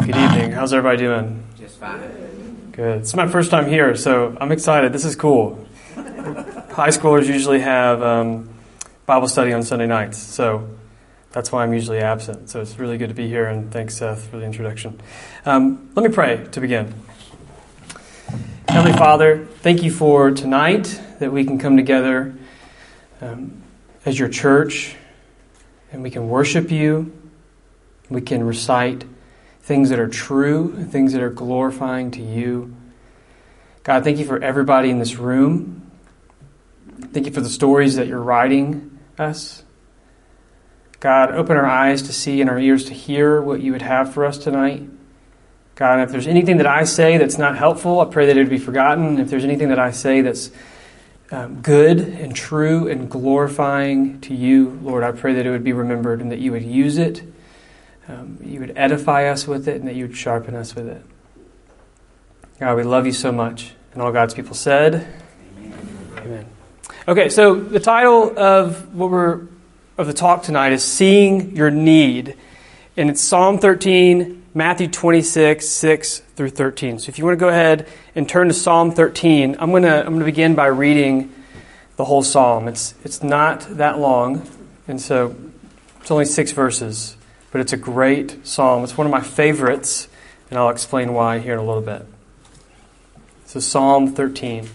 Good evening. How's everybody doing? Just fine. Good. It's my first time here, so I'm excited. This is cool. High schoolers usually have um, Bible study on Sunday nights, so that's why I'm usually absent. So it's really good to be here, and thanks, Seth, for the introduction. Um, let me pray to begin. Heavenly Father, thank you for tonight that we can come together um, as your church and we can worship you. We can recite things that are true, things that are glorifying to you. God, thank you for everybody in this room. Thank you for the stories that you're writing us. God, open our eyes to see and our ears to hear what you would have for us tonight. God, if there's anything that I say that's not helpful, I pray that it would be forgotten. If there's anything that I say that's um, good and true and glorifying to you, Lord, I pray that it would be remembered and that you would use it um, you would edify us with it and that you would sharpen us with it. God, we love you so much. And all God's people said, Amen. Amen. Okay, so the title of what we're of the talk tonight is Seeing Your Need. And it's Psalm 13, Matthew 26, 6 through 13. So if you want to go ahead and turn to Psalm 13, I'm going to, I'm going to begin by reading the whole psalm. It's, it's not that long, and so it's only six verses but it's a great psalm. It's one of my favorites, and I'll explain why here in a little bit. So, Psalm 13.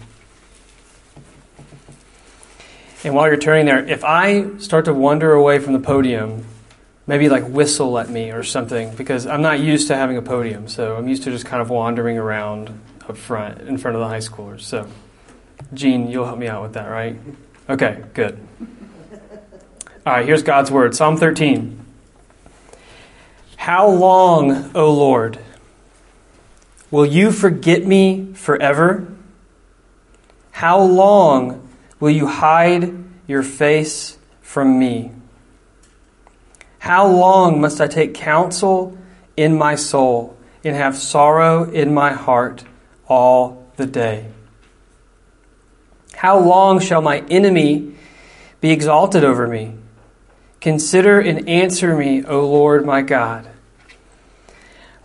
And while you're turning there, if I start to wander away from the podium, maybe like whistle at me or something, because I'm not used to having a podium. So, I'm used to just kind of wandering around up front in front of the high schoolers. So, Gene, you'll help me out with that, right? Okay, good. All right, here's God's word Psalm 13. How long, O Lord, will you forget me forever? How long will you hide your face from me? How long must I take counsel in my soul and have sorrow in my heart all the day? How long shall my enemy be exalted over me? Consider and answer me, O Lord my God.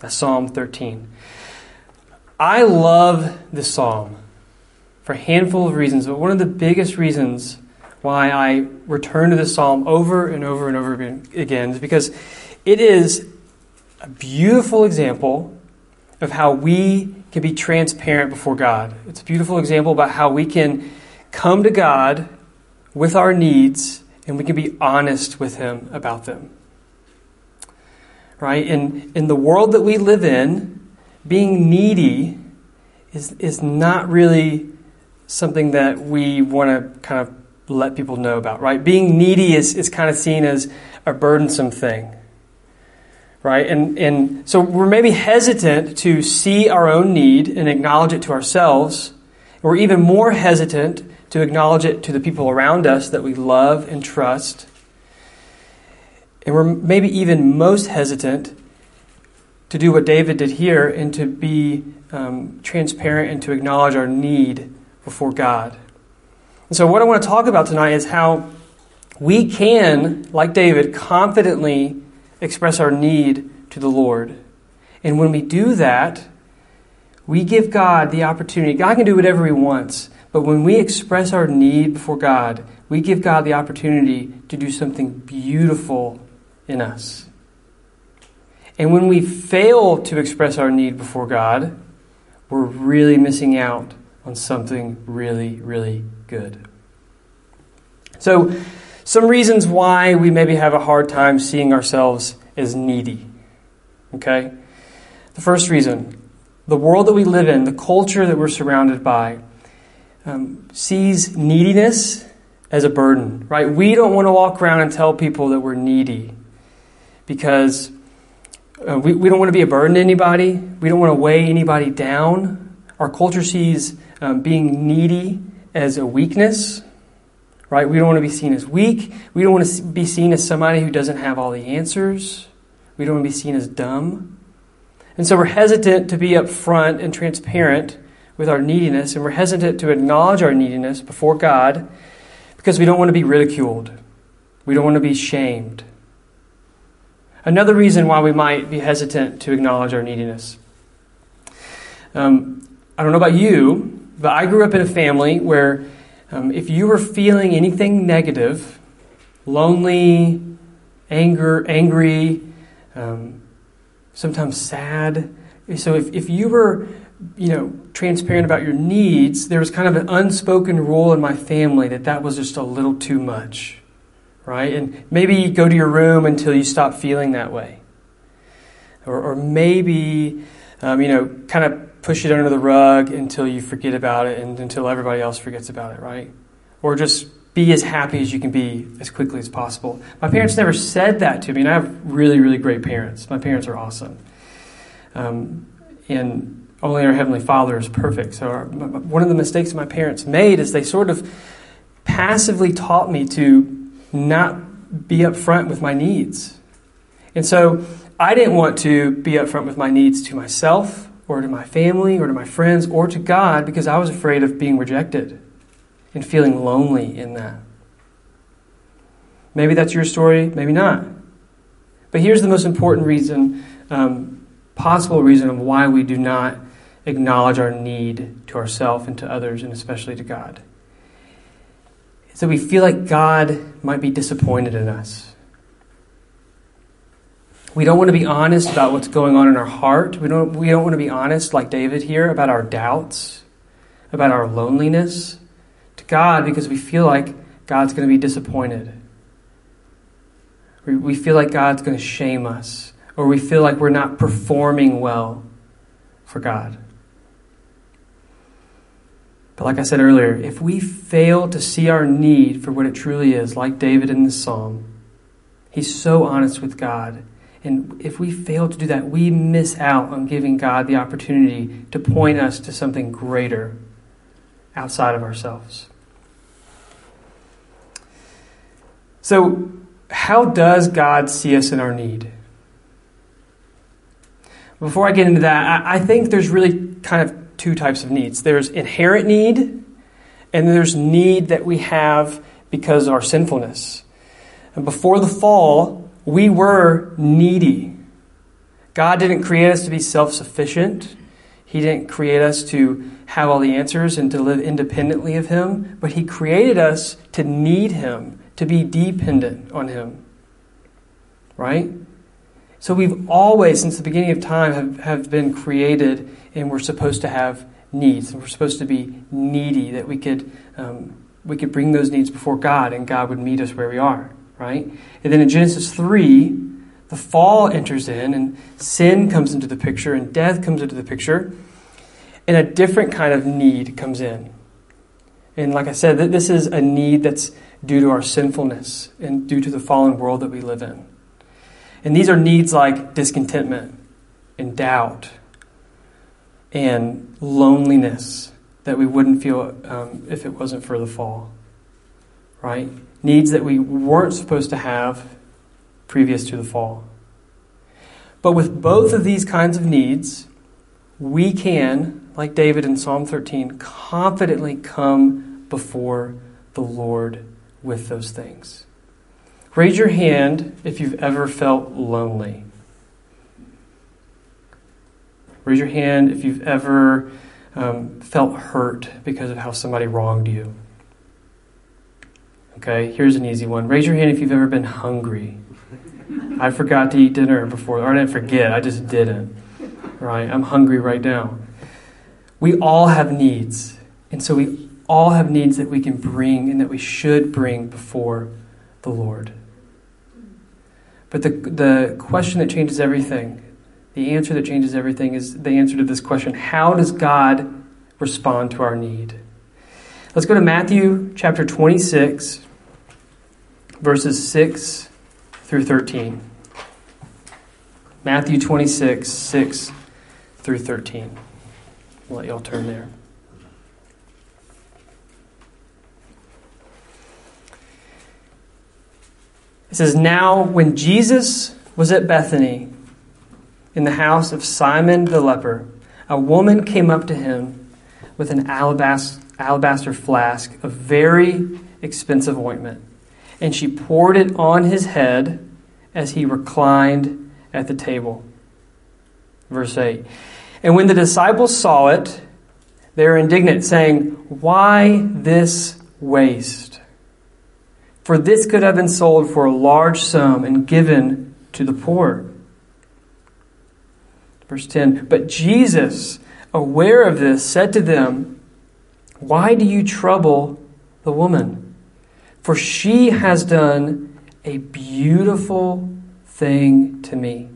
That's Psalm 13. I love this psalm for a handful of reasons, but one of the biggest reasons why I return to this psalm over and over and over again is because it is a beautiful example of how we can be transparent before God. It's a beautiful example about how we can come to God with our needs and we can be honest with Him about them right? In, in the world that we live in, being needy is, is not really something that we want to kind of let people know about, right? Being needy is, is kind of seen as a burdensome thing, right? And, and so we're maybe hesitant to see our own need and acknowledge it to ourselves. We're even more hesitant to acknowledge it to the people around us that we love and trust and we're maybe even most hesitant to do what David did here and to be um, transparent and to acknowledge our need before God. And so, what I want to talk about tonight is how we can, like David, confidently express our need to the Lord. And when we do that, we give God the opportunity. God can do whatever He wants, but when we express our need before God, we give God the opportunity to do something beautiful in us. And when we fail to express our need before God, we're really missing out on something really, really good. So, some reasons why we maybe have a hard time seeing ourselves as needy. Okay? The first reason the world that we live in, the culture that we're surrounded by, um, sees neediness as a burden, right? We don't want to walk around and tell people that we're needy because Uh, we, we don't want to be a burden to anybody. We don't want to weigh anybody down. Our culture sees um, being needy as a weakness, right? We don't want to be seen as weak. We don't want to be seen as somebody who doesn't have all the answers. We don't want to be seen as dumb. And so we're hesitant to be upfront and transparent with our neediness, and we're hesitant to acknowledge our neediness before God because we don't want to be ridiculed. We don't want to be shamed. Another reason why we might be hesitant to acknowledge our neediness. Um, I don't know about you, but I grew up in a family where um, if you were feeling anything negative, lonely, anger, angry, um, sometimes sad, so if, if you were you know transparent about your needs, there was kind of an unspoken rule in my family that that was just a little too much right? And maybe go to your room until you stop feeling that way. Or, or maybe, um, you know, kind of push it under the rug until you forget about it and until everybody else forgets about it, right? Or just be as happy as you can be as quickly as possible. My parents never said that to me, and I have really, really great parents. My parents are awesome. Um, and only our Heavenly Father is perfect. So, our, one of the mistakes my parents made is they sort of passively taught me to not be upfront with my needs. And so I didn't want to be upfront with my needs to myself or to my family or to my friends or to God because I was afraid of being rejected and feeling lonely in that. Maybe that's your story, maybe not. But here's the most important reason, um, possible reason of why we do not acknowledge our need to ourselves and to others, and especially to God. So we feel like God might be disappointed in us. We don't want to be honest about what's going on in our heart. We don't, we don't want to be honest, like David here, about our doubts, about our loneliness to God because we feel like God's going to be disappointed. We feel like God's going to shame us, or we feel like we're not performing well for God. But like I said earlier, if we fail to see our need for what it truly is, like David in this psalm, he's so honest with God. And if we fail to do that, we miss out on giving God the opportunity to point us to something greater outside of ourselves. So, how does God see us in our need? Before I get into that, I, think there's really kind of two types of needs there's inherent need, and there's need that we have because of our sinfulness. And before the fall, we were needy. God didn't create us to be self sufficient. He didn't create us to have all the answers and to live independently of Him, but He created us to need Him, to be dependent on Him. Right? So we've always, since the beginning of time, have, have been created and we're supposed to have needs. We're supposed to be needy, that we could, um, we could bring those needs before God and God would meet us where we are, right? And then in Genesis 3, the fall enters in and sin comes into the picture and death comes into the picture and a different kind of need comes in. And like I said, this is a need that's due to our sinfulness and due to the fallen world that we live in. And these are needs like discontentment and doubt and loneliness that we wouldn't feel um, if it wasn't for the fall. Right? Needs that we weren't supposed to have previous to the fall. But with both of these kinds of needs, we can, like David in Psalm 13, confidently come before the Lord with those things. Raise your hand if you've ever felt lonely. Raise your hand if you've ever um, felt hurt because of how somebody wronged you. Okay, here's an easy one. Raise your hand if you've ever been hungry. I forgot to eat dinner before, or I didn't forget, I just didn't. Right? I'm hungry right now. We all have needs. And so we all have needs that we can bring and that we should bring before the Lord. But the, the question that changes everything the answer that changes everything is the answer to this question How does God respond to our need? Let's go to Matthew chapter 26, verses 6 through 13. Matthew 26, 6 through 13. I'll let y'all turn there. It says, Now when Jesus was at Bethany, in the house of Simon the leper, a woman came up to him with an alabaster, alabaster flask of very expensive ointment, and she poured it on his head as he reclined at the table. Verse 8. And when the disciples saw it, they were indignant, saying, Why this waste? For this could have been sold for a large sum and given to the poor. Verse 10 But Jesus, aware of this, said to them, Why do you trouble the woman? For she has done a beautiful thing to me.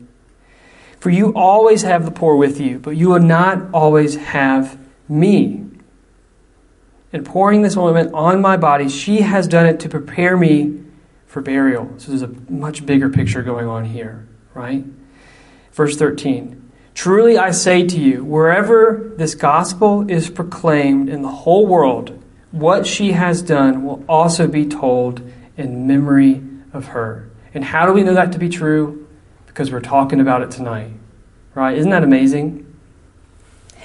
For you always have the poor with you, but you will not always have me. In pouring this ointment on my body, she has done it to prepare me for burial. So there's a much bigger picture going on here, right? Verse 13. Truly I say to you, wherever this gospel is proclaimed in the whole world, what she has done will also be told in memory of her. And how do we know that to be true? Because we're talking about it tonight. Right? Isn't that amazing?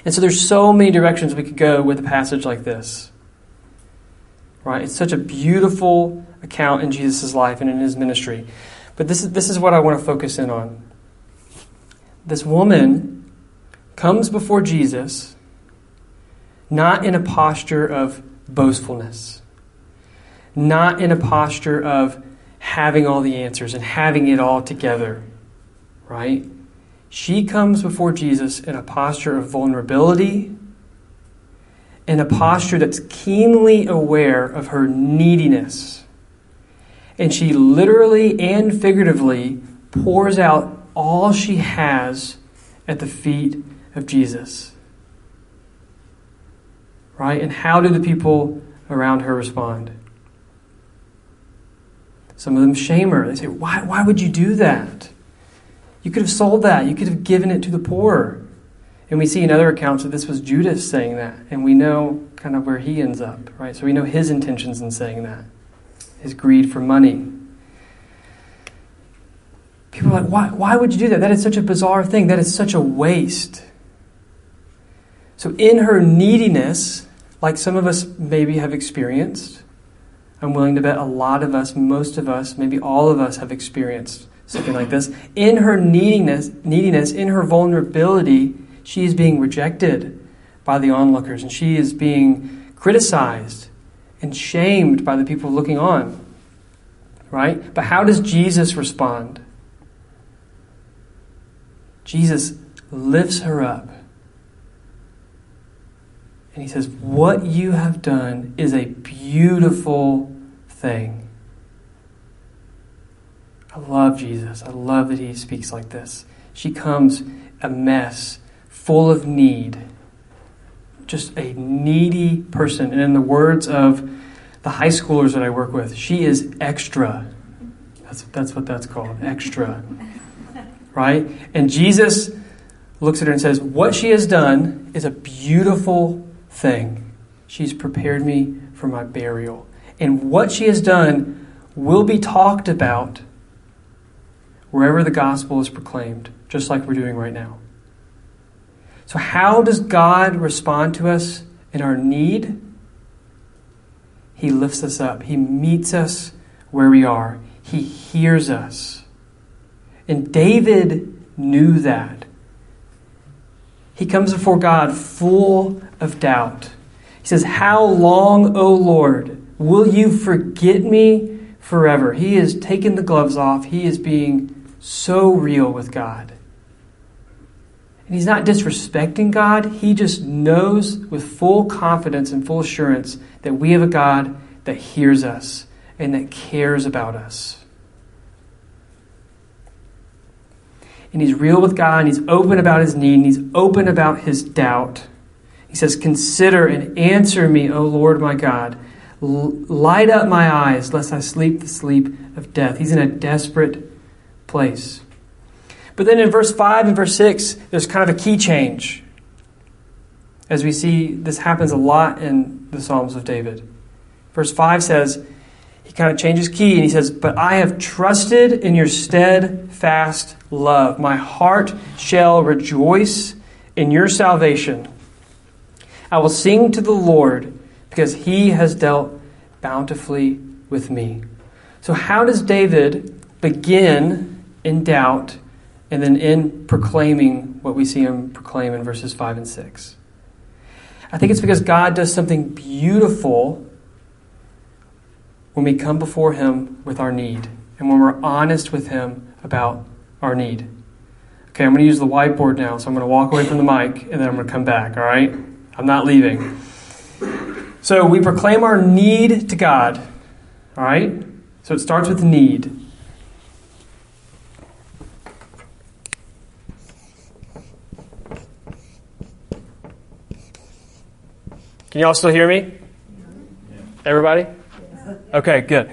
And so there's so many directions we could go with a passage like this. Right? It's such a beautiful account in Jesus' life and in his ministry. But this is, this is what I want to focus in on. This woman comes before Jesus not in a posture of boastfulness, not in a posture of having all the answers and having it all together, right? She comes before Jesus in a posture of vulnerability, in a posture that's keenly aware of her neediness. And she literally and figuratively pours out all she has at the feet of Jesus. Right? And how do the people around her respond? Some of them shame her. They say, Why, why would you do that? You could have sold that. You could have given it to the poor. And we see in other accounts that this was Judas saying that. And we know kind of where he ends up, right? So we know his intentions in saying that his greed for money. People are like, why, why would you do that? That is such a bizarre thing. That is such a waste. So, in her neediness, like some of us maybe have experienced, I'm willing to bet a lot of us, most of us, maybe all of us have experienced something like this. In her neediness, neediness, in her vulnerability, she is being rejected by the onlookers and she is being criticized and shamed by the people looking on. Right? But how does Jesus respond? Jesus lifts her up. And he says, What you have done is a beautiful thing. I love Jesus. I love that he speaks like this. She comes a mess, full of need, just a needy person. And in the words of the high schoolers that I work with, she is extra. That's, that's what that's called extra right? And Jesus looks at her and says, What she has done is a beautiful thing. She's prepared me for my burial. And what she has done will be talked about wherever the gospel is proclaimed, just like we're doing right now. So, how does God respond to us in our need? He lifts us up, He meets us where we are, He hears us. And David knew that. He comes before God full of doubt. He says, How long, O Lord, will you forget me forever? He has taken the gloves off. He is being so real with God. And he's not disrespecting God. He just knows with full confidence and full assurance that we have a God that hears us and that cares about us. and he's real with God, and he's open about his need, and he's open about his doubt. He says, Consider and answer me, O Lord my God. L- light up my eyes, lest I sleep the sleep of death. He's in a desperate place. But then in verse 5 and verse 6, there's kind of a key change. As we see, this happens a lot in the Psalms of David. Verse 5 says, he kind of changes key and he says, But I have trusted in your steadfast love. My heart shall rejoice in your salvation. I will sing to the Lord because he has dealt bountifully with me. So, how does David begin in doubt and then in proclaiming what we see him proclaim in verses 5 and 6? I think it's because God does something beautiful when we come before him with our need and when we're honest with him about our need. Okay, I'm going to use the whiteboard now, so I'm going to walk away from the mic and then I'm going to come back, all right? I'm not leaving. So we proclaim our need to God, all right? So it starts with need. Can y'all still hear me? Everybody? Okay, good.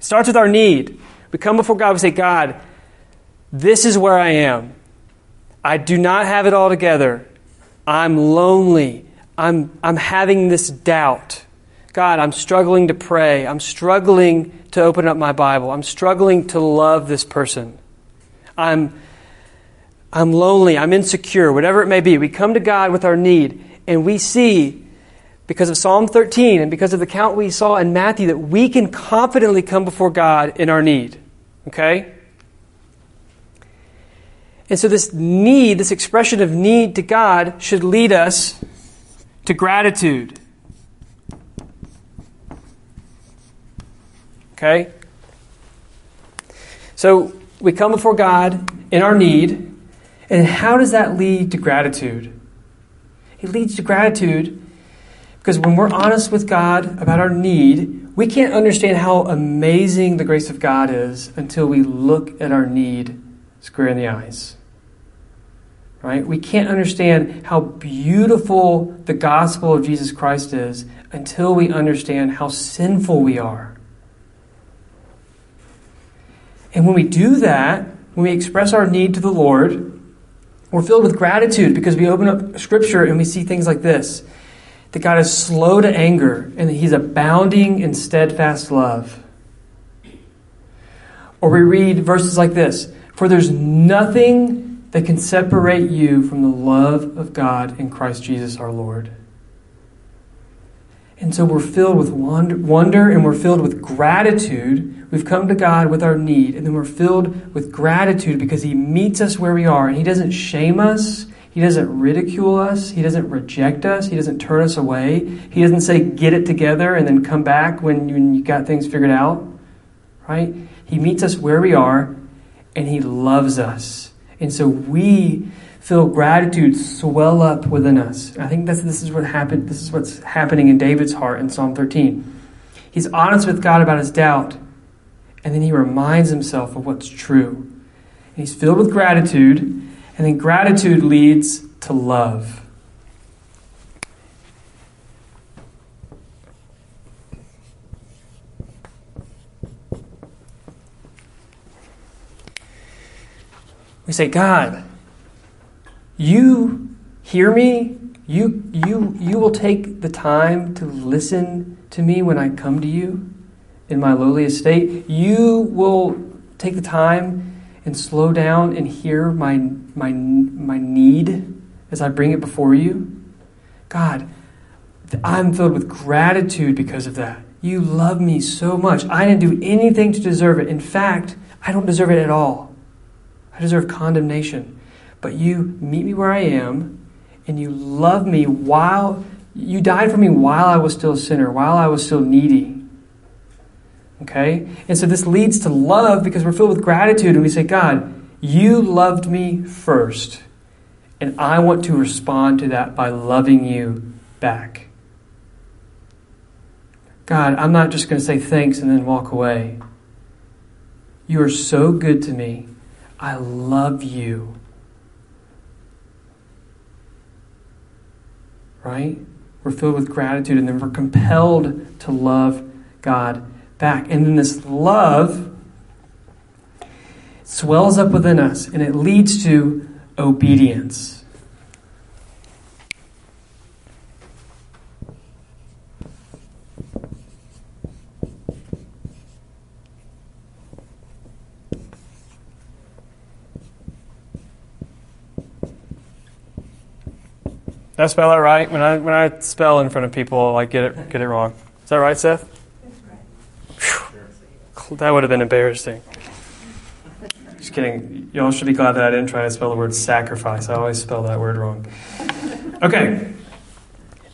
Starts with our need. We come before God, we say, God, this is where I am. I do not have it all together. I'm lonely. I'm, I'm having this doubt. God, I'm struggling to pray. I'm struggling to open up my Bible. I'm struggling to love this person. I'm, I'm lonely. I'm insecure, whatever it may be. We come to God with our need, and we see, because of Psalm 13 and because of the count we saw in Matthew, that we can confidently come before God in our need. Okay? And so, this need, this expression of need to God, should lead us to gratitude. Okay? So, we come before God in our need, and how does that lead to gratitude? It leads to gratitude because when we're honest with God about our need, we can't understand how amazing the grace of God is until we look at our need square in the eyes. Right? We can't understand how beautiful the gospel of Jesus Christ is until we understand how sinful we are. And when we do that, when we express our need to the Lord, we're filled with gratitude because we open up Scripture and we see things like this that God is slow to anger and that He's abounding in steadfast love. Or we read verses like this For there's nothing that can separate you from the love of God in Christ Jesus our Lord. And so we're filled with wonder and we're filled with gratitude. We've come to God with our need, and then we're filled with gratitude because He meets us where we are, and He doesn't shame us. He doesn't ridicule us. He doesn't reject us. He doesn't turn us away. He doesn't say, get it together and then come back when you, when you got things figured out. Right? He meets us where we are and He loves us. And so we feel gratitude swell up within us. I think that's, this is what happened. This is what's happening in David's heart in Psalm 13. He's honest with God about his doubt, and then he reminds himself of what's true. And he's filled with gratitude, and then gratitude leads to love. We say, God, you hear me. You, you, you will take the time to listen to me when I come to you in my lowly estate. You will take the time and slow down and hear my, my, my need as I bring it before you. God, I'm filled with gratitude because of that. You love me so much. I didn't do anything to deserve it. In fact, I don't deserve it at all. I deserve condemnation. But you meet me where I am, and you love me while you died for me while I was still a sinner, while I was still needy. Okay? And so this leads to love because we're filled with gratitude and we say, God, you loved me first. And I want to respond to that by loving you back. God, I'm not just going to say thanks and then walk away. You are so good to me. I love you. Right? We're filled with gratitude and then we're compelled to love God back. And then this love, swells up within us and it leads to obedience. Did I spell that right? When I when I spell in front of people, I get it get it wrong. Is that right, Seth? That would have been embarrassing. Just kidding. Y'all should be glad that I didn't try to spell the word sacrifice. I always spell that word wrong. Okay.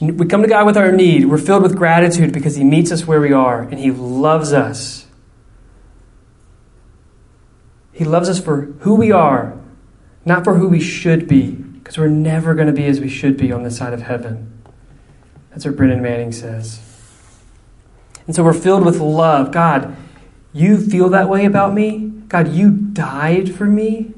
We come to God with our need. We're filled with gratitude because He meets us where we are and He loves us. He loves us for who we are, not for who we should be because we're never going to be as we should be on this side of heaven. That's what Brennan Manning says. And so we're filled with love. God, you feel that way about me? God, you died for me?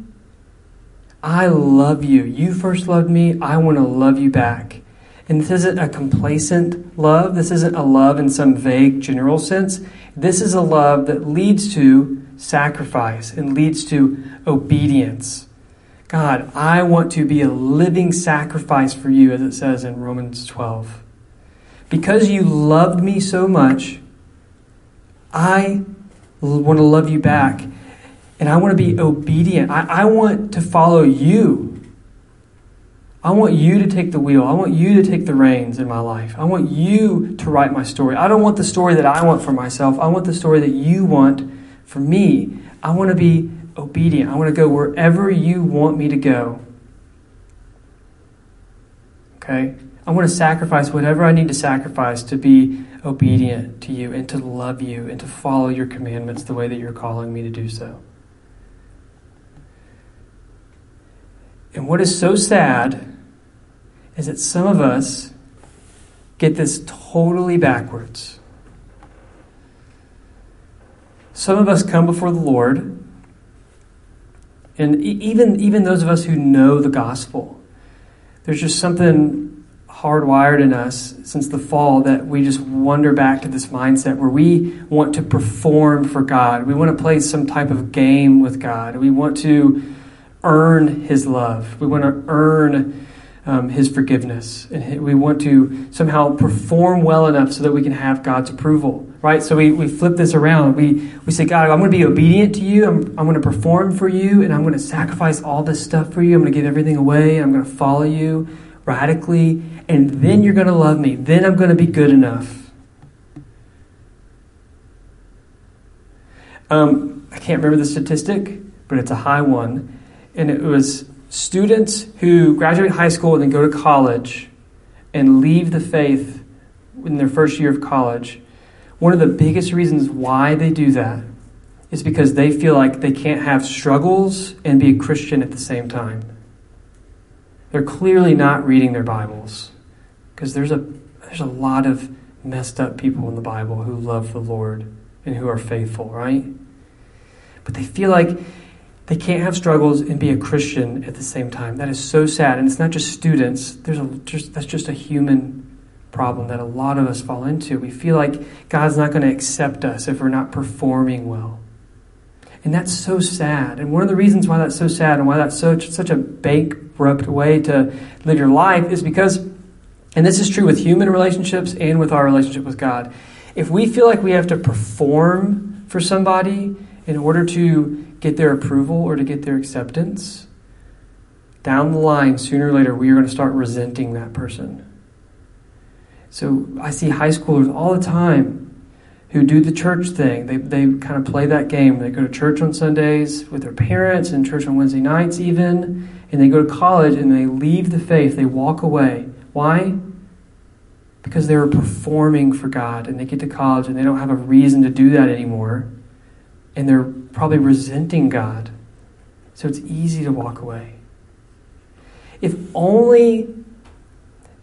I love you. You first loved me. I want to love you back. And this isn't a complacent love. This isn't a love in some vague general sense. This is a love that leads to sacrifice and leads to obedience. God, I want to be a living sacrifice for you, as it says in Romans 12. Because you loved me so much, I want to love you back. And I want to be obedient. I, I want to follow you. I want you to take the wheel. I want you to take the reins in my life. I want you to write my story. I don't want the story that I want for myself. I want the story that you want for me. I want to be obedient. I want to go wherever you want me to go. Okay? I want to sacrifice whatever I need to sacrifice to be obedient to you and to love you and to follow your commandments the way that you're calling me to do so. And what is so sad is that some of us get this totally backwards. Some of us come before the Lord and even, even those of us who know the gospel, there's just something hardwired in us since the fall that we just wander back to this mindset where we want to perform for God. We want to play some type of game with God. We want to earn His love. We want to earn um, His forgiveness. And we want to somehow perform well enough so that we can have God's approval right? So we, we flip this around. We, we say, God, I'm going to be obedient to you. I'm, I'm going to perform for you, and I'm going to sacrifice all this stuff for you. I'm going to give everything away. I'm going to follow you radically, and then you're going to love me. Then I'm going to be good enough. Um, I can't remember the statistic, but it's a high one. And it was students who graduate high school and then go to college and leave the faith in their first year of college one of the biggest reasons why they do that is because they feel like they can't have struggles and be a Christian at the same time. They're clearly not reading their Bibles because there's a there's a lot of messed up people in the Bible who love the Lord and who are faithful, right? But they feel like they can't have struggles and be a Christian at the same time. That is so sad, and it's not just students. There's a just that's just a human problem that a lot of us fall into. We feel like God's not going to accept us if we're not performing well. And that's so sad. And one of the reasons why that's so sad and why that's such, such a bankrupt way to live your life is because, and this is true with human relationships and with our relationship with God, if we feel like we have to perform for somebody in order to get their approval or to get their acceptance, down the line, sooner or later, we are going to start resenting that person so I see high schoolers all the time who do the church thing. They, they kind of play that game. They go to church on Sundays with their parents and church on Wednesday nights, even. And they go to college and they leave the faith. They walk away. Why? Because they were performing for God and they get to college and they don't have a reason to do that anymore. And they're probably resenting God. So it's easy to walk away. If only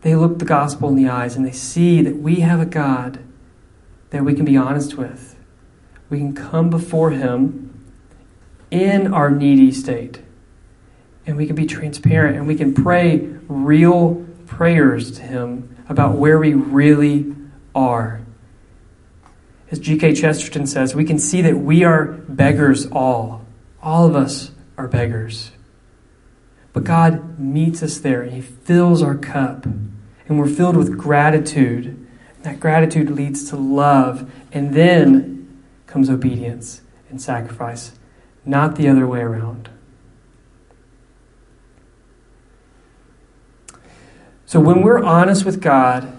they look the gospel in the eyes and they see that we have a God that we can be honest with. We can come before Him in our needy state. And we can be transparent and we can pray real prayers to Him about where we really are. As G.K. Chesterton says, we can see that we are beggars all. All of us are beggars. But God meets us there and He fills our cup. And we're filled with gratitude. That gratitude leads to love. And then comes obedience and sacrifice, not the other way around. So when we're honest with God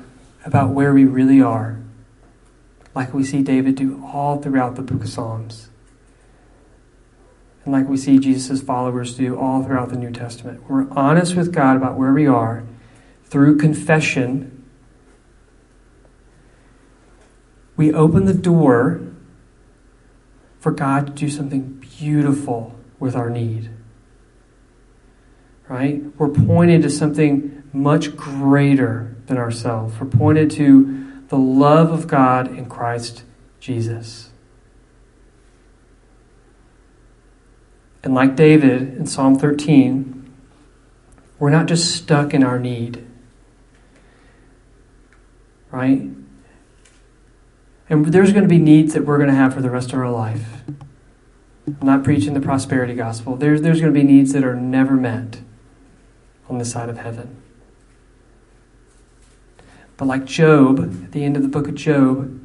about where we really are, like we see David do all throughout the book of Psalms, and like we see Jesus' followers do all throughout the New Testament. We're honest with God about where we are through confession. We open the door for God to do something beautiful with our need. Right? We're pointed to something much greater than ourselves. We're pointed to the love of God in Christ Jesus. And like David in Psalm 13, we're not just stuck in our need. Right? And there's going to be needs that we're going to have for the rest of our life. I'm not preaching the prosperity gospel. There's, there's going to be needs that are never met on this side of heaven. But like Job, at the end of the book of Job,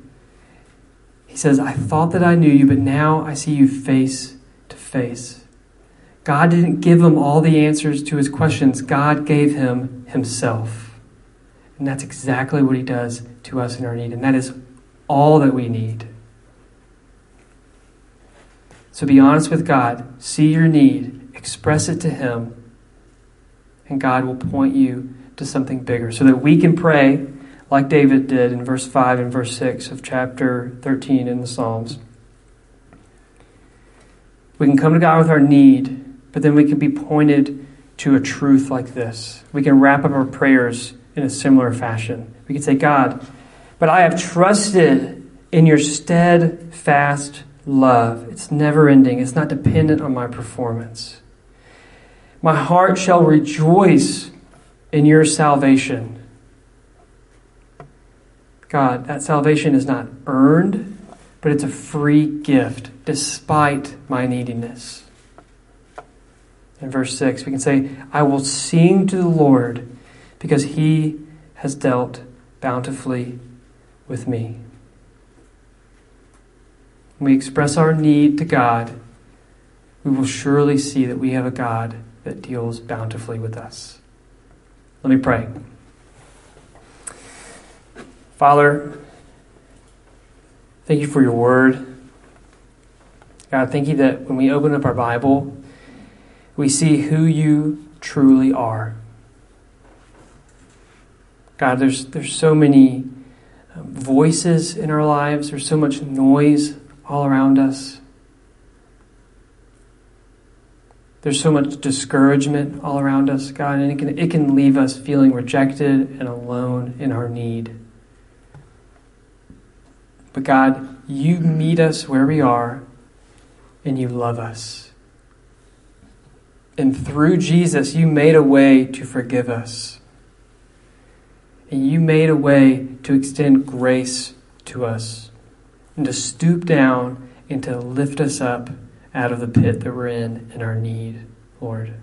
he says, I thought that I knew you, but now I see you face to face. God didn't give him all the answers to his questions, God gave him himself. And that's exactly what he does to us in our need. And that is all that we need. So be honest with God, see your need, express it to him, and God will point you to something bigger so that we can pray like David did in verse 5 and verse 6 of chapter 13 in the Psalms. We can come to God with our need but then we can be pointed to a truth like this. We can wrap up our prayers in a similar fashion. We can say, God, but I have trusted in your steadfast love. It's never ending, it's not dependent on my performance. My heart shall rejoice in your salvation. God, that salvation is not earned, but it's a free gift despite my neediness in verse 6. We can say, I will sing to the Lord because he has dealt bountifully with me. When we express our need to God, we will surely see that we have a God that deals bountifully with us. Let me pray. Father, thank you for your word. God, thank you that when we open up our Bible, we see who you truly are. God, there's, there's so many Um, voices in our lives, there's so much noise all around us. There's so much discouragement all around us, God, and it can, it can leave us feeling rejected and alone in our need. But God, you meet us where we are and you love us. And through Jesus, you made a way to forgive us. And you made a way to extend grace to us and to stoop down and to lift us up out of the pit that we're in in our need, Lord.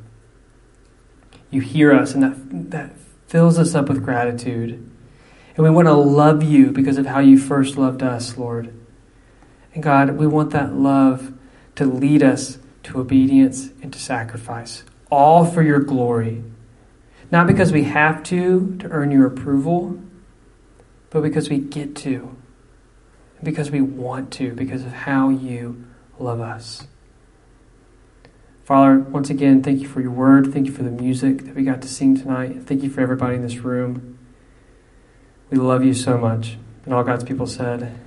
You hear us, and that, that fills us up with gratitude. And we want to love you because of how you first loved us, Lord. And God, we want that love to lead us to obedience and to sacrifice, all for your glory. Not because we have to to earn your approval, but because we get to, because we want to, because of how you love us. Father, once again, thank you for your word. Thank you for the music that we got to sing tonight. Thank you for everybody in this room. We love you so much. And all God's people said,